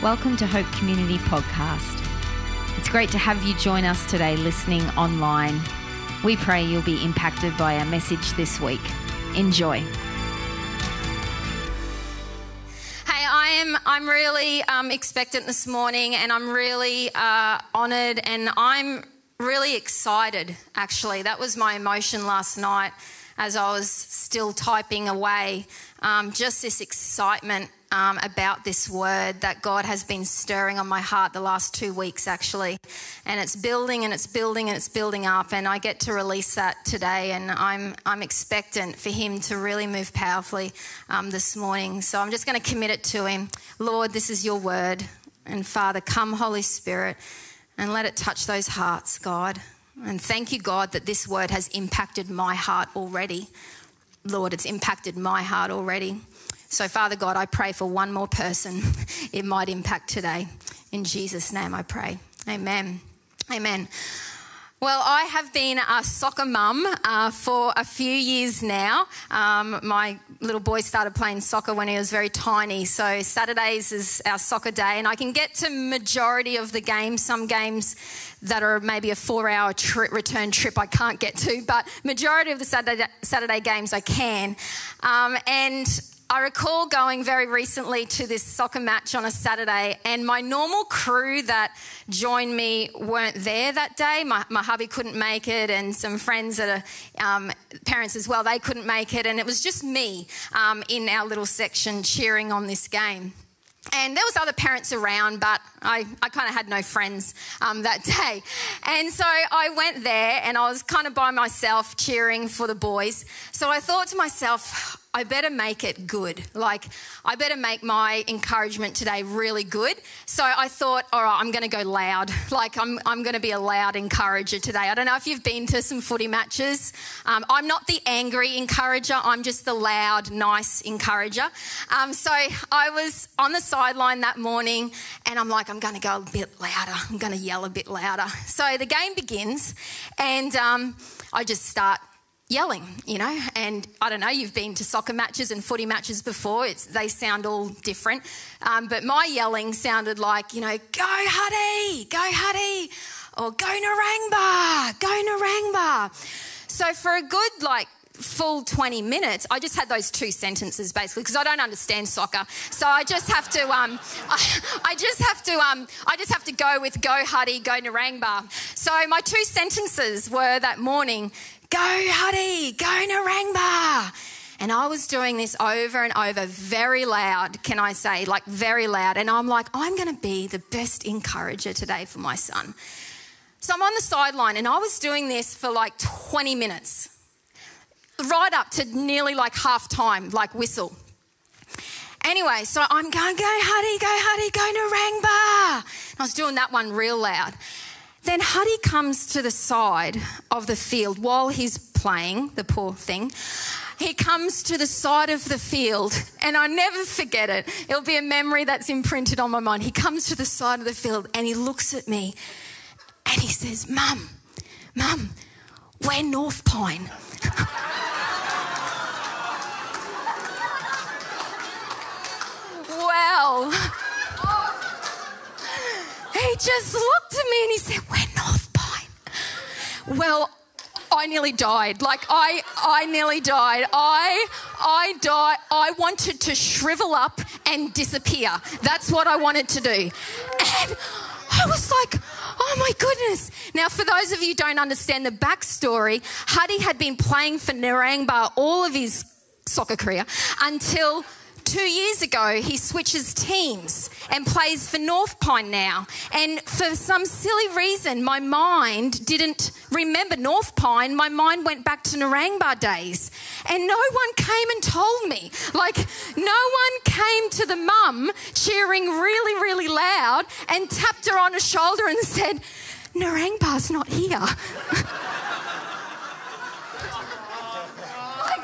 Welcome to Hope Community Podcast. It's great to have you join us today listening online. We pray you'll be impacted by our message this week. Enjoy. Hey, I am. I'm really um, expectant this morning, and I'm really uh, honoured, and I'm really excited. Actually, that was my emotion last night as I was still typing away. Um, just this excitement um, about this word that God has been stirring on my heart the last two weeks, actually. And it's building and it's building and it's building up. And I get to release that today. And I'm, I'm expectant for Him to really move powerfully um, this morning. So I'm just going to commit it to Him. Lord, this is your word. And Father, come, Holy Spirit, and let it touch those hearts, God. And thank you, God, that this word has impacted my heart already. Lord, it's impacted my heart already. So, Father God, I pray for one more person it might impact today. In Jesus' name I pray. Amen. Amen. Well, I have been a soccer mum uh, for a few years now. Um, my little boy started playing soccer when he was very tiny, so Saturdays is our soccer day, and I can get to majority of the games. Some games that are maybe a four-hour trip, return trip I can't get to, but majority of the Saturday, Saturday games I can. Um, and I recall going very recently to this soccer match on a Saturday, and my normal crew that joined me weren't there that day. My, my hubby couldn't make it, and some friends that are um, parents as well, they couldn't make it, and it was just me um, in our little section cheering on this game. And there was other parents around, but I, I kind of had no friends um, that day. And so I went there and I was kind of by myself cheering for the boys. So I thought to myself, I better make it good. Like, I better make my encouragement today really good. So I thought, all right, I'm going to go loud. Like, I'm, I'm going to be a loud encourager today. I don't know if you've been to some footy matches. Um, I'm not the angry encourager, I'm just the loud, nice encourager. Um, so I was on the sideline that morning and I'm like, I'm going to go a bit louder. I'm going to yell a bit louder. So the game begins and um, I just start yelling, you know. And I don't know, you've been to soccer matches and footy matches before, it's, they sound all different. Um, but my yelling sounded like, you know, go Huddy, go Huddy, or go Narangba, go Narangba. So for a good, like, full 20 minutes, I just had those two sentences basically because I don't understand soccer. So I just have to, um, I, I, just have to, um, I just have to go with go Huddy, go Narangba. So my two sentences were that morning, Go, Huddy, go Narangba. And I was doing this over and over, very loud, can I say, like very loud. And I'm like, I'm going to be the best encourager today for my son. So I'm on the sideline and I was doing this for like 20 minutes, right up to nearly like half time, like whistle. Anyway, so I'm going, go, Huddy, go, Huddy, go Narangba. And I was doing that one real loud. Then Huddy comes to the side of the field while he's playing, the poor thing. He comes to the side of the field, and I never forget it. It'll be a memory that's imprinted on my mind. He comes to the side of the field and he looks at me and he says, Mum, Mum, we're North Pine. well, he just looked at me and he said, We're North Pine. Well, I nearly died. Like I I nearly died. I I died. I wanted to shrivel up and disappear. That's what I wanted to do. And I was like, oh my goodness. Now, for those of you who don't understand the backstory, Huddy had been playing for Narangba all of his soccer career until two years ago, he switches teams and plays for North Pine now. And for some silly reason, my mind didn't remember North Pine. My mind went back to Narangba days. And no one came and told me. Like, no one came to the mum cheering really, really loud and tapped her on the shoulder and said, Narangba's not here. like,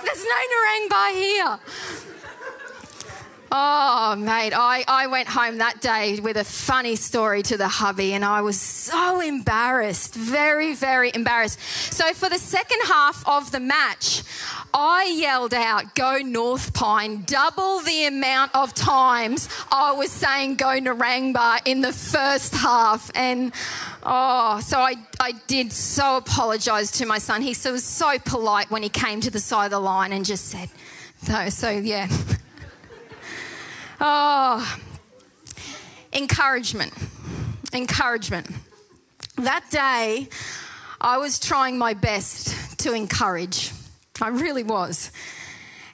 there's no Narangba here. Oh, mate, I, I went home that day with a funny story to the hubby, and I was so embarrassed, very, very embarrassed. So, for the second half of the match, I yelled out, Go North Pine, double the amount of times I was saying go Narangba in the first half. And oh, so I, I did so apologise to my son. He was so polite when he came to the side of the line and just said, No, so yeah. Oh, encouragement. Encouragement. That day, I was trying my best to encourage. I really was.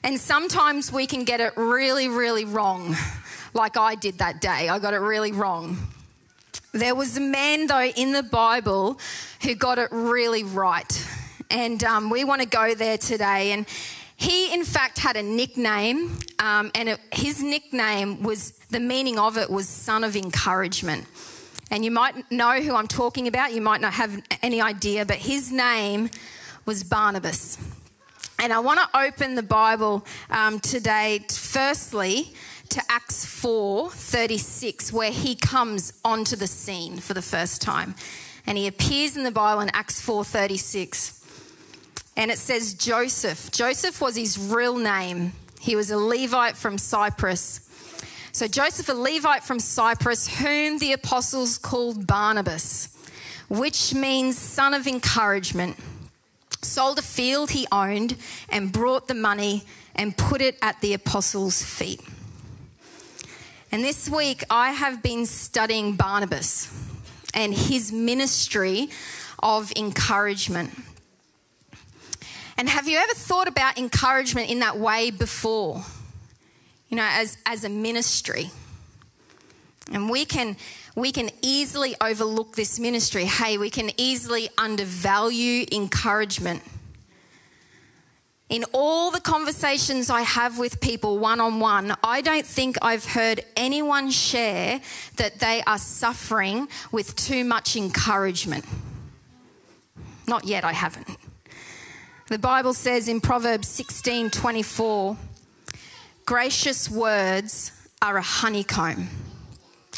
And sometimes we can get it really, really wrong, like I did that day. I got it really wrong. There was a man, though, in the Bible who got it really right. And um, we want to go there today. And he, in fact, had a nickname, um, and it, his nickname was the meaning of it was son of encouragement. And you might know who I'm talking about, you might not have any idea, but his name was Barnabas. And I want to open the Bible um, today, firstly, to Acts 4 36, where he comes onto the scene for the first time. And he appears in the Bible in Acts 4 36 and it says Joseph. Joseph was his real name. He was a Levite from Cyprus. So, Joseph, a Levite from Cyprus, whom the apostles called Barnabas, which means son of encouragement, sold a field he owned and brought the money and put it at the apostles' feet. And this week I have been studying Barnabas and his ministry of encouragement. And have you ever thought about encouragement in that way before? You know, as, as a ministry. And we can we can easily overlook this ministry. Hey, we can easily undervalue encouragement. In all the conversations I have with people one on one, I don't think I've heard anyone share that they are suffering with too much encouragement. Not yet, I haven't. The Bible says in Proverbs 16 24, gracious words are a honeycomb,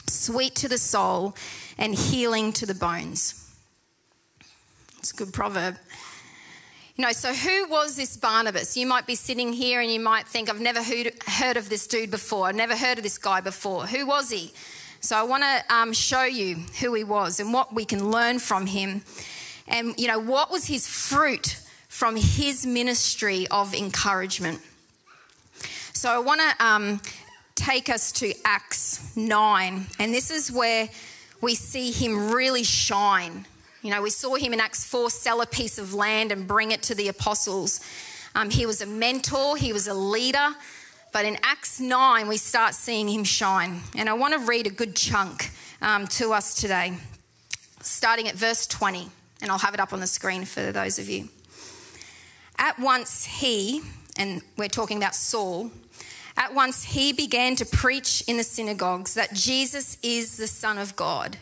sweet to the soul and healing to the bones. It's a good proverb. You know, so who was this Barnabas? You might be sitting here and you might think, I've never heard of this dude before. I've never heard of this guy before. Who was he? So I want to um, show you who he was and what we can learn from him. And, you know, what was his fruit from his ministry of encouragement. So I want to um, take us to Acts 9, and this is where we see him really shine. You know, we saw him in Acts 4 sell a piece of land and bring it to the apostles. Um, he was a mentor, he was a leader. But in Acts 9, we start seeing him shine. And I want to read a good chunk um, to us today, starting at verse 20. And I'll have it up on the screen for those of you. At once he, and we're talking about Saul, at once he began to preach in the synagogues that Jesus is the Son of God.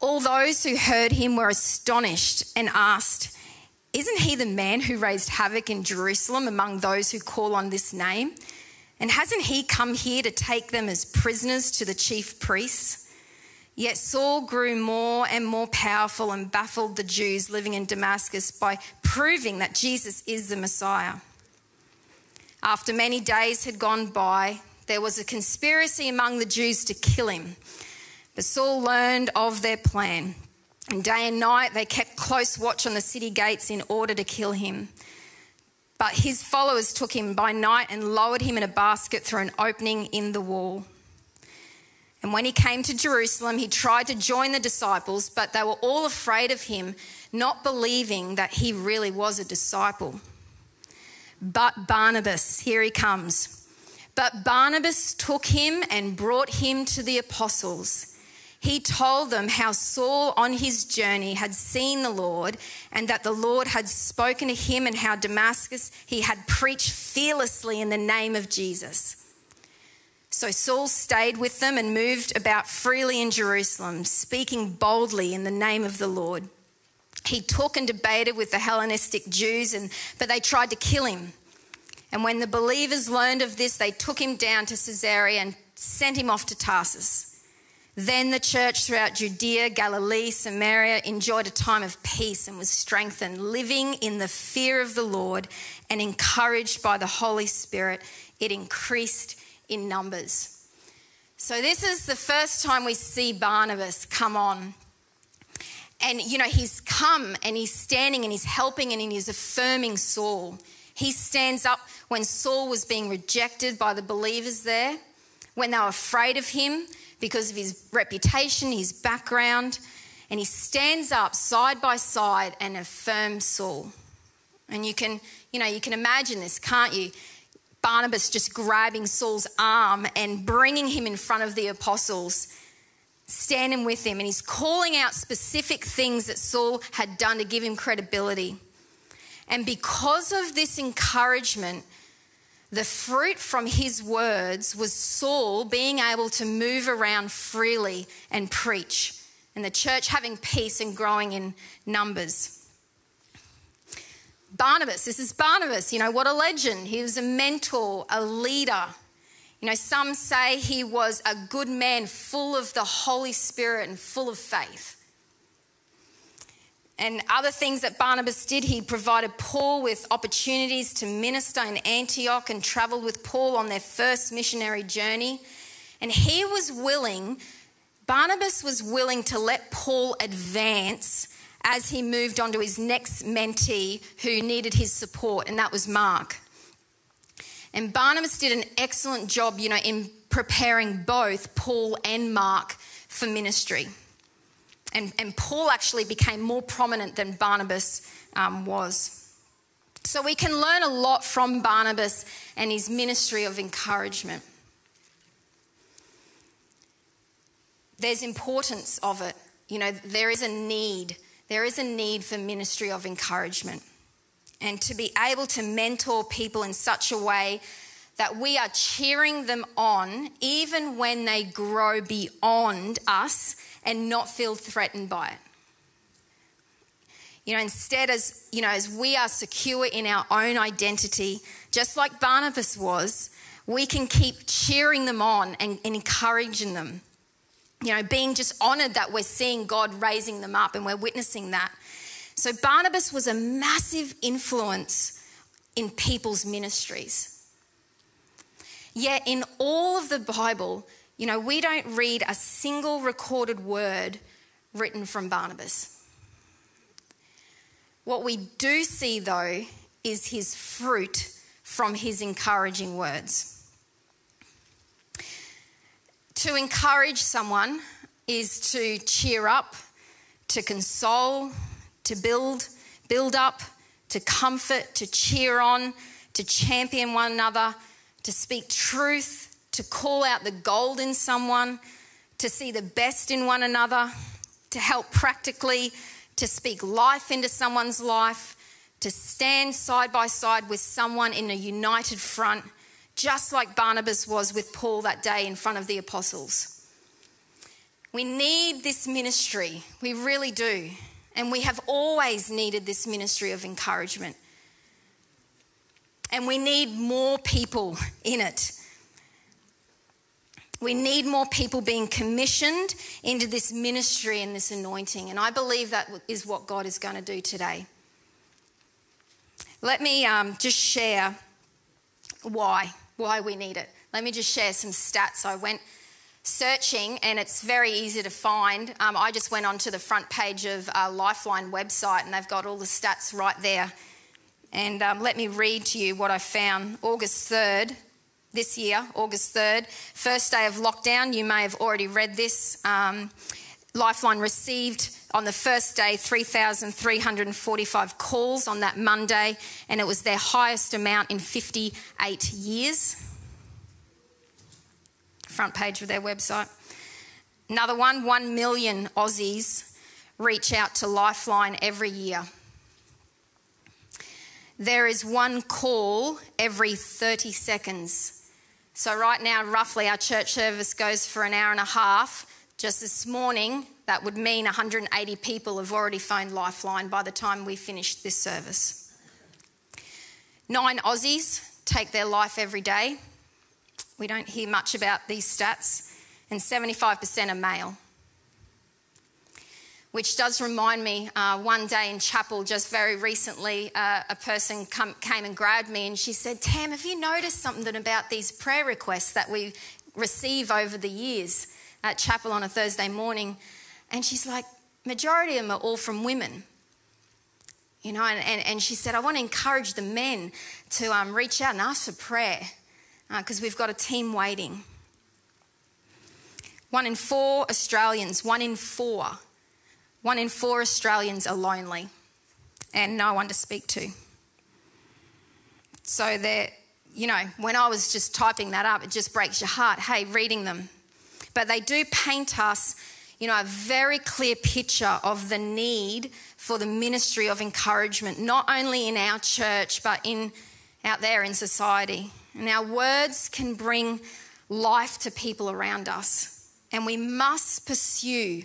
All those who heard him were astonished and asked, Isn't he the man who raised havoc in Jerusalem among those who call on this name? And hasn't he come here to take them as prisoners to the chief priests? Yet Saul grew more and more powerful and baffled the Jews living in Damascus by proving that Jesus is the Messiah. After many days had gone by, there was a conspiracy among the Jews to kill him. But Saul learned of their plan, and day and night they kept close watch on the city gates in order to kill him. But his followers took him by night and lowered him in a basket through an opening in the wall. And when he came to Jerusalem, he tried to join the disciples, but they were all afraid of him, not believing that he really was a disciple. But Barnabas, here he comes. But Barnabas took him and brought him to the apostles. He told them how Saul on his journey had seen the Lord and that the Lord had spoken to him and how Damascus he had preached fearlessly in the name of Jesus. So Saul stayed with them and moved about freely in Jerusalem, speaking boldly in the name of the Lord. He took and debated with the Hellenistic Jews, and, but they tried to kill him. And when the believers learned of this, they took him down to Caesarea and sent him off to Tarsus. Then the church throughout Judea, Galilee, Samaria enjoyed a time of peace and was strengthened, living in the fear of the Lord and encouraged by the Holy Spirit. It increased in numbers. So, this is the first time we see Barnabas come on. And, you know, he's come and he's standing and he's helping and he's affirming Saul. He stands up when Saul was being rejected by the believers there, when they were afraid of him because of his reputation, his background, and he stands up side by side and affirms Saul. And you can, you know, you can imagine this, can't you? Barnabas just grabbing Saul's arm and bringing him in front of the apostles, standing with him, and he's calling out specific things that Saul had done to give him credibility. And because of this encouragement, the fruit from his words was Saul being able to move around freely and preach, and the church having peace and growing in numbers. Barnabas, this is Barnabas, you know, what a legend. He was a mentor, a leader. You know, some say he was a good man full of the Holy Spirit and full of faith and other things that Barnabas did, he provided Paul with opportunities to minister in Antioch and traveled with Paul on their first missionary journey. And he was willing, Barnabas was willing to let Paul advance as he moved on to his next mentee who needed his support, and that was Mark. And Barnabas did an excellent job, you know, in preparing both Paul and Mark for ministry. And, and Paul actually became more prominent than Barnabas um, was. So we can learn a lot from Barnabas and his ministry of encouragement. There's importance of it. You know, there is a need. There is a need for ministry of encouragement. And to be able to mentor people in such a way that we are cheering them on even when they grow beyond us and not feel threatened by it. You know, instead, as you know, as we are secure in our own identity, just like Barnabas was, we can keep cheering them on and, and encouraging them. You know, being just honored that we're seeing God raising them up and we're witnessing that. So Barnabas was a massive influence in people's ministries. Yet in all of the Bible, you know, we don't read a single recorded word written from Barnabas. What we do see, though, is his fruit from his encouraging words. To encourage someone is to cheer up, to console, to build, build up, to comfort, to cheer on, to champion one another, to speak truth, to call out the gold in someone, to see the best in one another, to help practically, to speak life into someone's life, to stand side by side with someone in a united front, just like Barnabas was with Paul that day in front of the apostles. We need this ministry, we really do. And we have always needed this ministry of encouragement and we need more people in it. We need more people being commissioned into this ministry and this anointing. And I believe that is what God is going to do today. Let me um, just share why, why we need it. Let me just share some stats. I went searching and it's very easy to find. Um, I just went onto the front page of Lifeline website and they've got all the stats right there and um, let me read to you what I found. August 3rd, this year, August 3rd, first day of lockdown. You may have already read this. Um, Lifeline received on the first day 3,345 calls on that Monday, and it was their highest amount in 58 years. Front page of their website. Another one 1 million Aussies reach out to Lifeline every year there is one call every 30 seconds. So, right now, roughly, our church service goes for an hour and a half. Just this morning, that would mean 180 people have already phoned Lifeline by the time we finish this service. Nine Aussies take their life every day. We don't hear much about these stats, and 75% are male. Which does remind me, uh, one day in chapel, just very recently, uh, a person come, came and grabbed me and she said, Tam, have you noticed something about these prayer requests that we receive over the years at chapel on a Thursday morning? And she's like, majority of them are all from women. You know, and, and, and she said, I want to encourage the men to um, reach out and ask for prayer because uh, we've got a team waiting. One in four Australians, one in four, one in four Australians are lonely and no one to speak to. So they're, you know, when I was just typing that up, it just breaks your heart, hey, reading them. But they do paint us you know, a very clear picture of the need for the ministry of encouragement, not only in our church, but in out there in society. And our words can bring life to people around us. And we must pursue,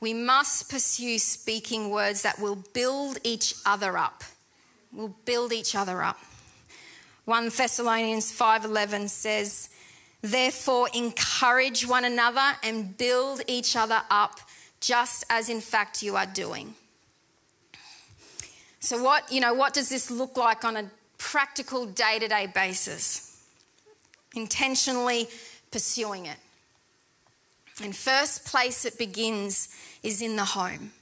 we must pursue speaking words that will build each other up. Will build each other up. 1 Thessalonians 5:11 says, Therefore, encourage one another and build each other up, just as in fact you are doing. So, what, you know, what does this look like on a practical day to day basis? Intentionally pursuing it. And first place it begins is in the home.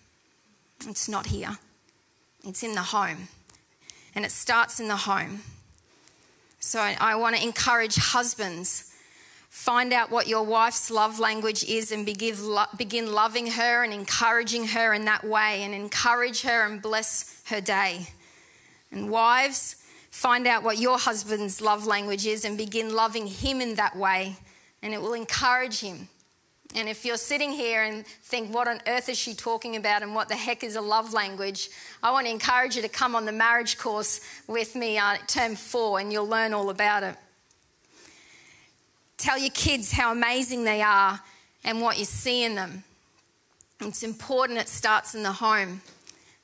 It's not here, it's in the home. And it starts in the home. So I, I want to encourage husbands Find out what your wife's love language is and begin loving her and encouraging her in that way and encourage her and bless her day. And wives, find out what your husband's love language is and begin loving him in that way, and it will encourage him. And if you're sitting here and think, what on earth is she talking about and what the heck is a love language? I want to encourage you to come on the marriage course with me, uh, term four, and you'll learn all about it. Tell your kids how amazing they are and what you see in them. It's important it starts in the home.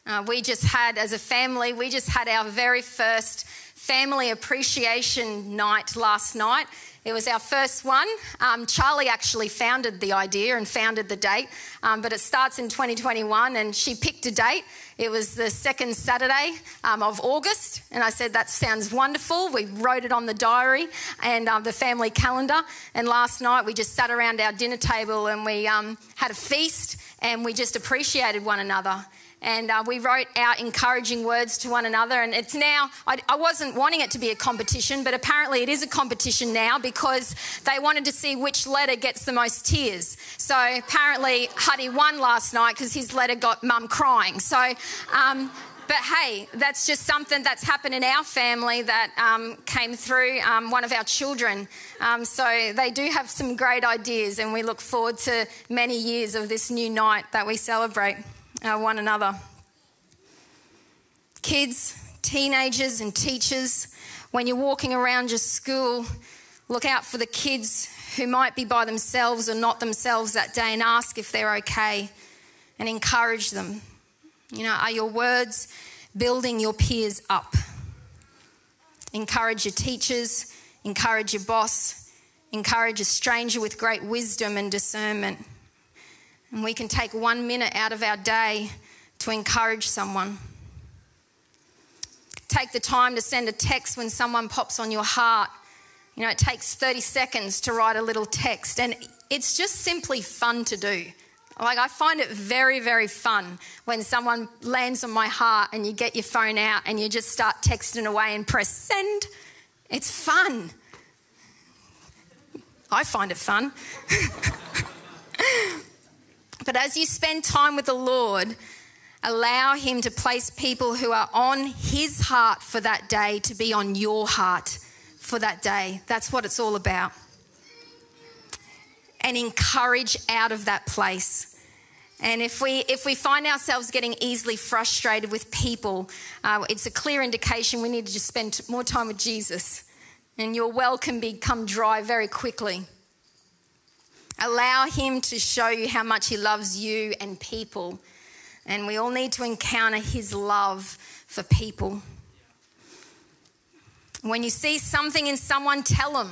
Uh, we just had, as a family, we just had our very first family appreciation night last night. It was our first one. Um, Charlie actually founded the idea and founded the date, um, but it starts in 2021, and she picked a date. It was the second Saturday um, of August, and I said, That sounds wonderful. We wrote it on the diary and uh, the family calendar. And last night we just sat around our dinner table and we um, had a feast and we just appreciated one another and uh, we wrote out encouraging words to one another. And it's now, I, I, wasn't wanting it to be a competition, but apparently it is a competition now because they wanted to see which letter gets the most tears. So apparently Huddy won last night because his letter got mum crying. So, um, but hey, that's just something that's happened in our family that um, came through um, one of our children. Um, so they do have some great ideas, and we look forward to many years of this new night that we celebrate uh, one another. Kids, teenagers, and teachers, when you're walking around your school, look out for the kids who might be by themselves or not themselves that day and ask if they're okay and encourage them. You know, are your words building your peers up? Encourage your teachers, encourage your boss, encourage a stranger with great wisdom and discernment. And we can take one minute out of our day to encourage someone. Take the time to send a text when someone pops on your heart. You know, it takes 30 seconds to write a little text, and it's just simply fun to do. Like, I find it very, very fun when someone lands on my heart and you get your phone out and you just start texting away and press send. It's fun. I find it fun. But as you spend time with the Lord, allow Him to place people who are on His heart for that day to be on your heart for that day. That's what it's all about. And encourage out of that place. And if we if we find ourselves getting easily frustrated with people, uh, it's a clear indication we need to just spend more time with Jesus, and your well can become dry very quickly. Allow Him to show you how much He loves you and people. And we all need to encounter His love for people. When you see something in someone, tell them.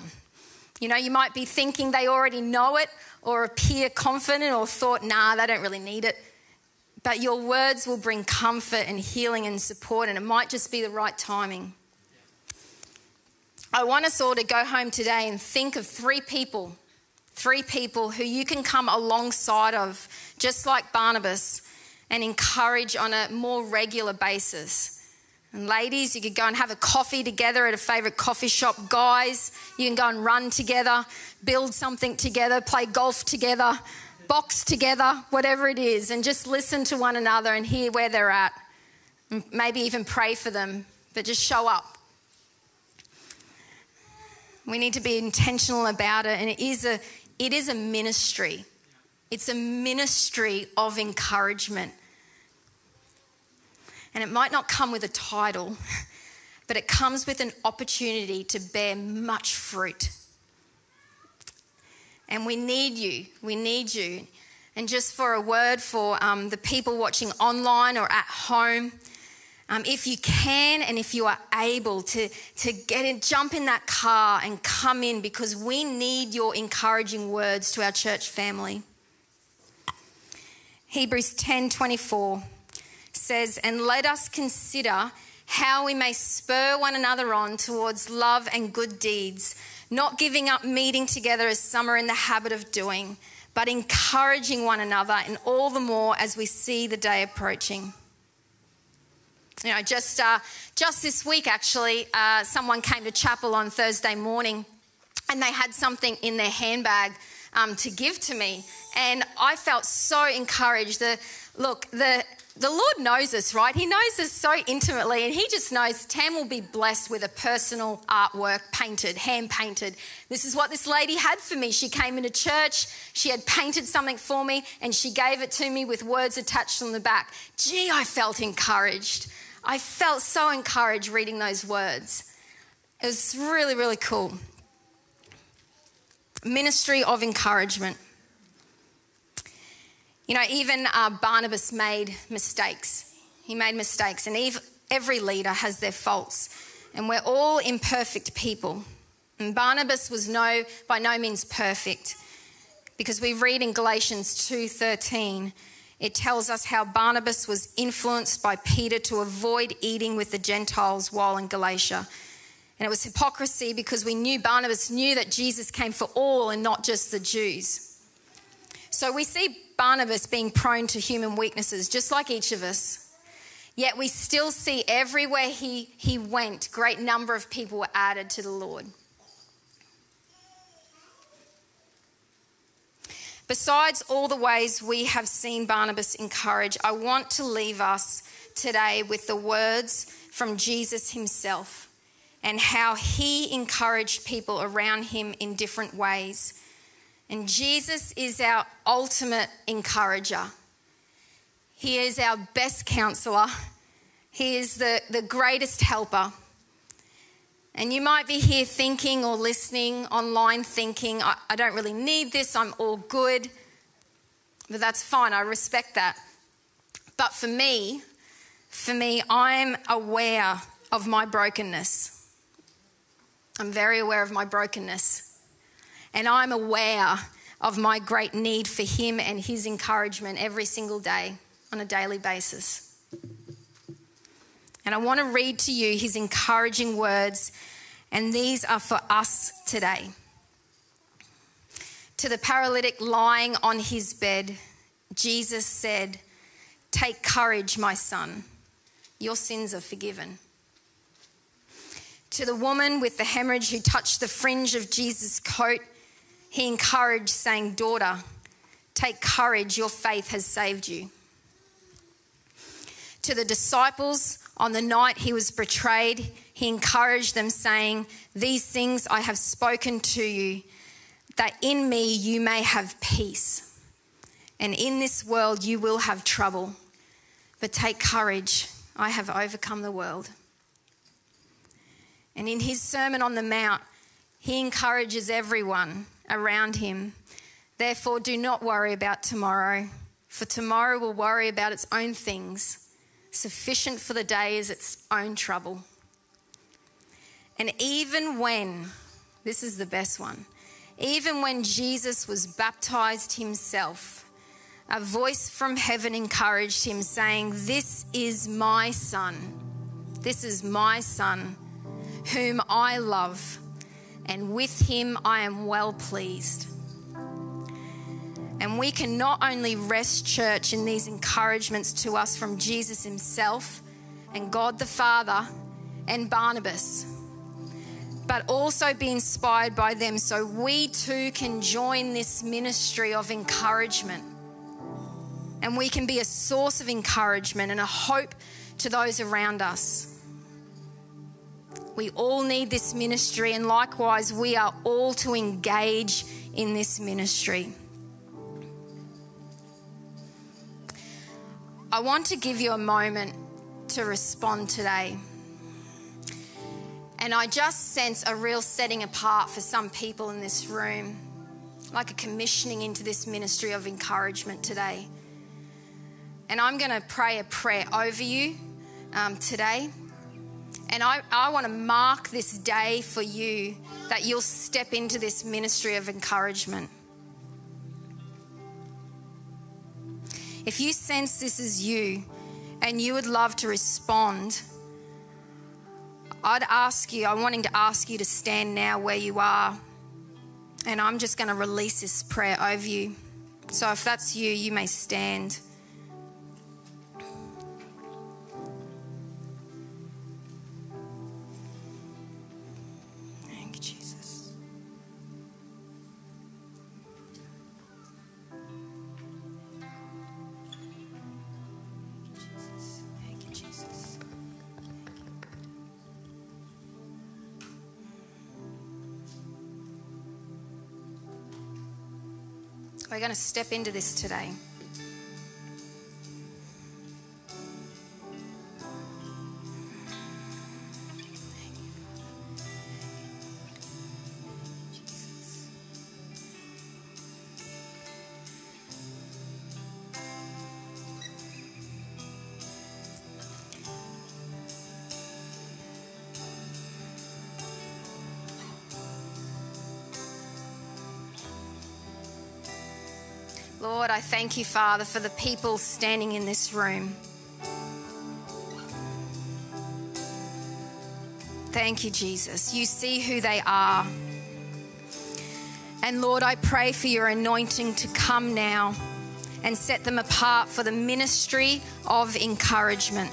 You know, you might be thinking they already know it or appear confident or thought, nah, they don't really need it. But your words will bring comfort and healing and support, and it might just be the right timing. I want us all to go home today and think of three people, three people who you can come alongside of, just like Barnabas, and encourage on a more regular basis. And ladies, you could go and have a coffee together at a favorite coffee shop. Guys, you can go and run together, build something together, play golf together, box together, whatever it is, and just listen to one another and hear where they're at. Maybe even pray for them, but just show up. We need to be intentional about it, and it is a, it is a ministry. It's a ministry of encouragement. And it might not come with a title, but it comes with an opportunity to bear much fruit. And we need you. We need you. And just for a word for um, the people watching online or at home, um, if you can and if you are able to, to get in, jump in that car and come in because we need your encouraging words to our church family. Hebrews 10 24 says, And let us consider how we may spur one another on towards love and good deeds, not giving up meeting together as some are in the habit of doing, but encouraging one another, and all the more as we see the day approaching. You know, just uh, just this week, actually, uh, someone came to chapel on Thursday morning, and they had something in their handbag um, to give to me, and I felt so encouraged. The look, the the Lord knows us, right? He knows us so intimately, and He just knows Tam will be blessed with a personal artwork painted, hand painted. This is what this lady had for me. She came into church, she had painted something for me, and she gave it to me with words attached on the back. Gee, I felt encouraged. I felt so encouraged reading those words. It was really, really cool. Ministry of encouragement. You know, even uh, Barnabas made mistakes. He made mistakes, and every leader has their faults, and we're all imperfect people. And Barnabas was no, by no means perfect, because we read in Galatians 2:13, it tells us how Barnabas was influenced by Peter to avoid eating with the Gentiles while in Galatia. And it was hypocrisy because we knew Barnabas knew that Jesus came for all and not just the Jews. So we see Barnabas being prone to human weaknesses, just like each of us. Yet we still see everywhere he, he went, great number of people were added to the Lord. Besides all the ways we have seen Barnabas encourage, I want to leave us today with the words from Jesus himself and how he encouraged people around him in different ways. And Jesus is our ultimate encourager. He is our best counselor. He is the, the greatest helper. And you might be here thinking or listening online thinking, I, I don't really need this, I'm all good. But that's fine, I respect that. But for me, for me, I'm aware of my brokenness. I'm very aware of my brokenness. And I'm aware of my great need for Him and His encouragement every single day on a daily basis. And I want to read to you His encouraging words, and these are for us today. To the paralytic lying on his bed, Jesus said, Take courage, my son, your sins are forgiven. To the woman with the hemorrhage who touched the fringe of Jesus' coat, he encouraged, saying, Daughter, take courage, your faith has saved you. To the disciples, on the night he was betrayed, he encouraged them, saying, These things I have spoken to you, that in me you may have peace. And in this world you will have trouble. But take courage, I have overcome the world. And in his Sermon on the Mount, he encourages everyone around him. Therefore, do not worry about tomorrow, for tomorrow will worry about its own things. Sufficient for the day is its own trouble. And even when, this is the best one, even when Jesus was baptized himself, a voice from heaven encouraged him, saying, This is my son. This is my son, whom I love, and with him I am well pleased. And we can not only rest, church, in these encouragements to us from Jesus himself and God the Father and Barnabas but also be inspired by them so we too can join this ministry of encouragement. And we can be a source of encouragement and a hope to those around us. We all need this ministry, and likewise, we are all to engage in this ministry. I want to give you a moment to respond today. And I just sense a real setting apart for some people in this room, like a commissioning into this ministry of encouragement today. And I'm going to pray a prayer over you um, today. And I, I want to mark this day for you that you'll step into this ministry of encouragement. If you sense this is you and you would love to respond, I'd ask you, I'm wanting to ask you to stand now where you are. And I'm just going to release this prayer over you. So if that's you, you may stand. Going to step into this today. Lord, I thank you, Father, for the people standing in this room. Thank you, Jesus. You see who they are. And Lord, I pray for your anointing to come now and set them apart for the ministry of encouragement.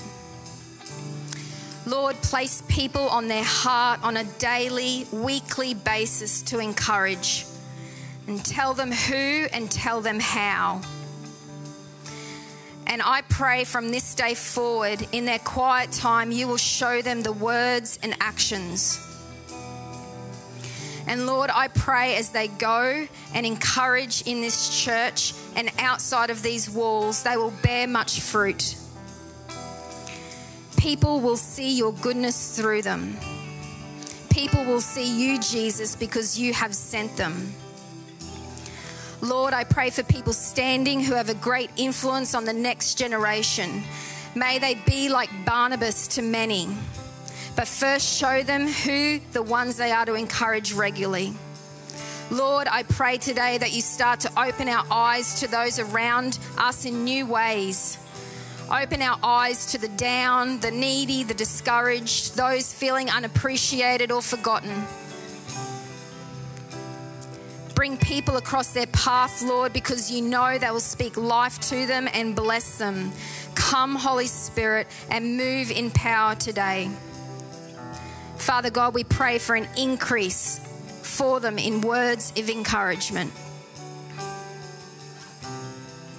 Lord, place people on their heart on a daily, weekly basis to encourage and tell them who and tell them how. And I pray from this day forward, in their quiet time, you will show them the words and actions. And Lord, I pray as they go and encourage in this church and outside of these walls, they will bear much fruit. People will see your goodness through them. People will see you, Jesus, because you have sent them. Lord, I pray for people standing who have a great influence on the next generation. May they be like Barnabas to many. But first, show them who the ones they are to encourage regularly. Lord, I pray today that you start to open our eyes to those around us in new ways. Open our eyes to the down, the needy, the discouraged, those feeling unappreciated or forgotten bring people across their path, Lord, because you know they will speak life to them and bless them. Come, Holy Spirit, and move in power today. Father God, we pray for an increase for them in words of encouragement.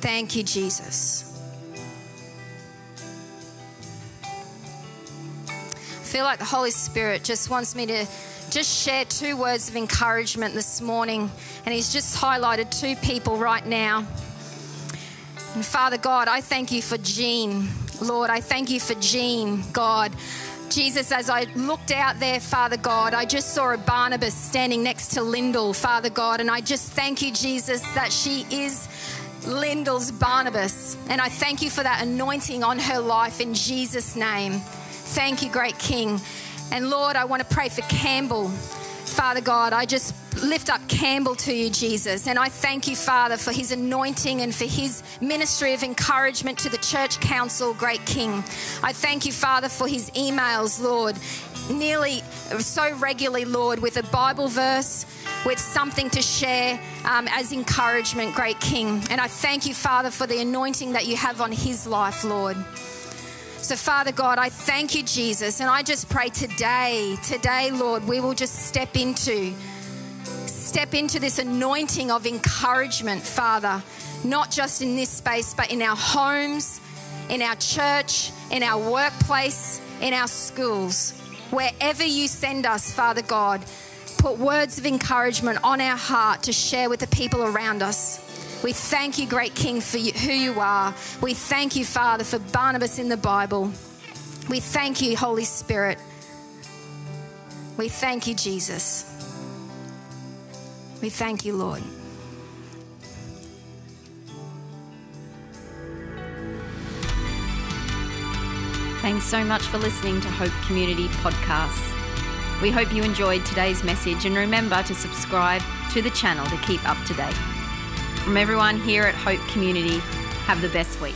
Thank you, Jesus. I feel like the Holy Spirit just wants me to just share two words of encouragement this morning. And He's just highlighted two people right now. And Father God, I thank you for Jean. Lord, I thank you for Jean, God. Jesus, as I looked out there, Father God, I just saw a Barnabas standing next to Lyndall, Father God, and I just thank you, Jesus, that she is Lyndall's Barnabas. And I thank you for that anointing on her life in Jesus' name. Thank you, great King. And Lord, I want to pray for Campbell. Father God, I just lift up Campbell to you, Jesus. And I thank you, Father, for his anointing and for his ministry of encouragement to the church council, great King. I thank you, Father, for his emails, Lord, nearly so regularly, Lord, with a Bible verse, with something to share um, as encouragement, great King. And I thank you, Father, for the anointing that you have on his life, Lord. So, Father God, I thank you, Jesus, and I just pray today, today, Lord, we will just step into step into this anointing of encouragement, Father, not just in this space, but in our homes, in our church, in our workplace, in our schools. Wherever you send us, Father God, put words of encouragement on our heart to share with the people around us. We thank you, great King, for you, who you are. We thank you, Father, for Barnabas in the Bible. We thank you, Holy Spirit. We thank you, Jesus. We thank you, Lord. Thanks so much for listening to Hope Community Podcasts. We hope you enjoyed today's message and remember to subscribe to the channel to keep up to date. From everyone here at Hope Community, have the best week.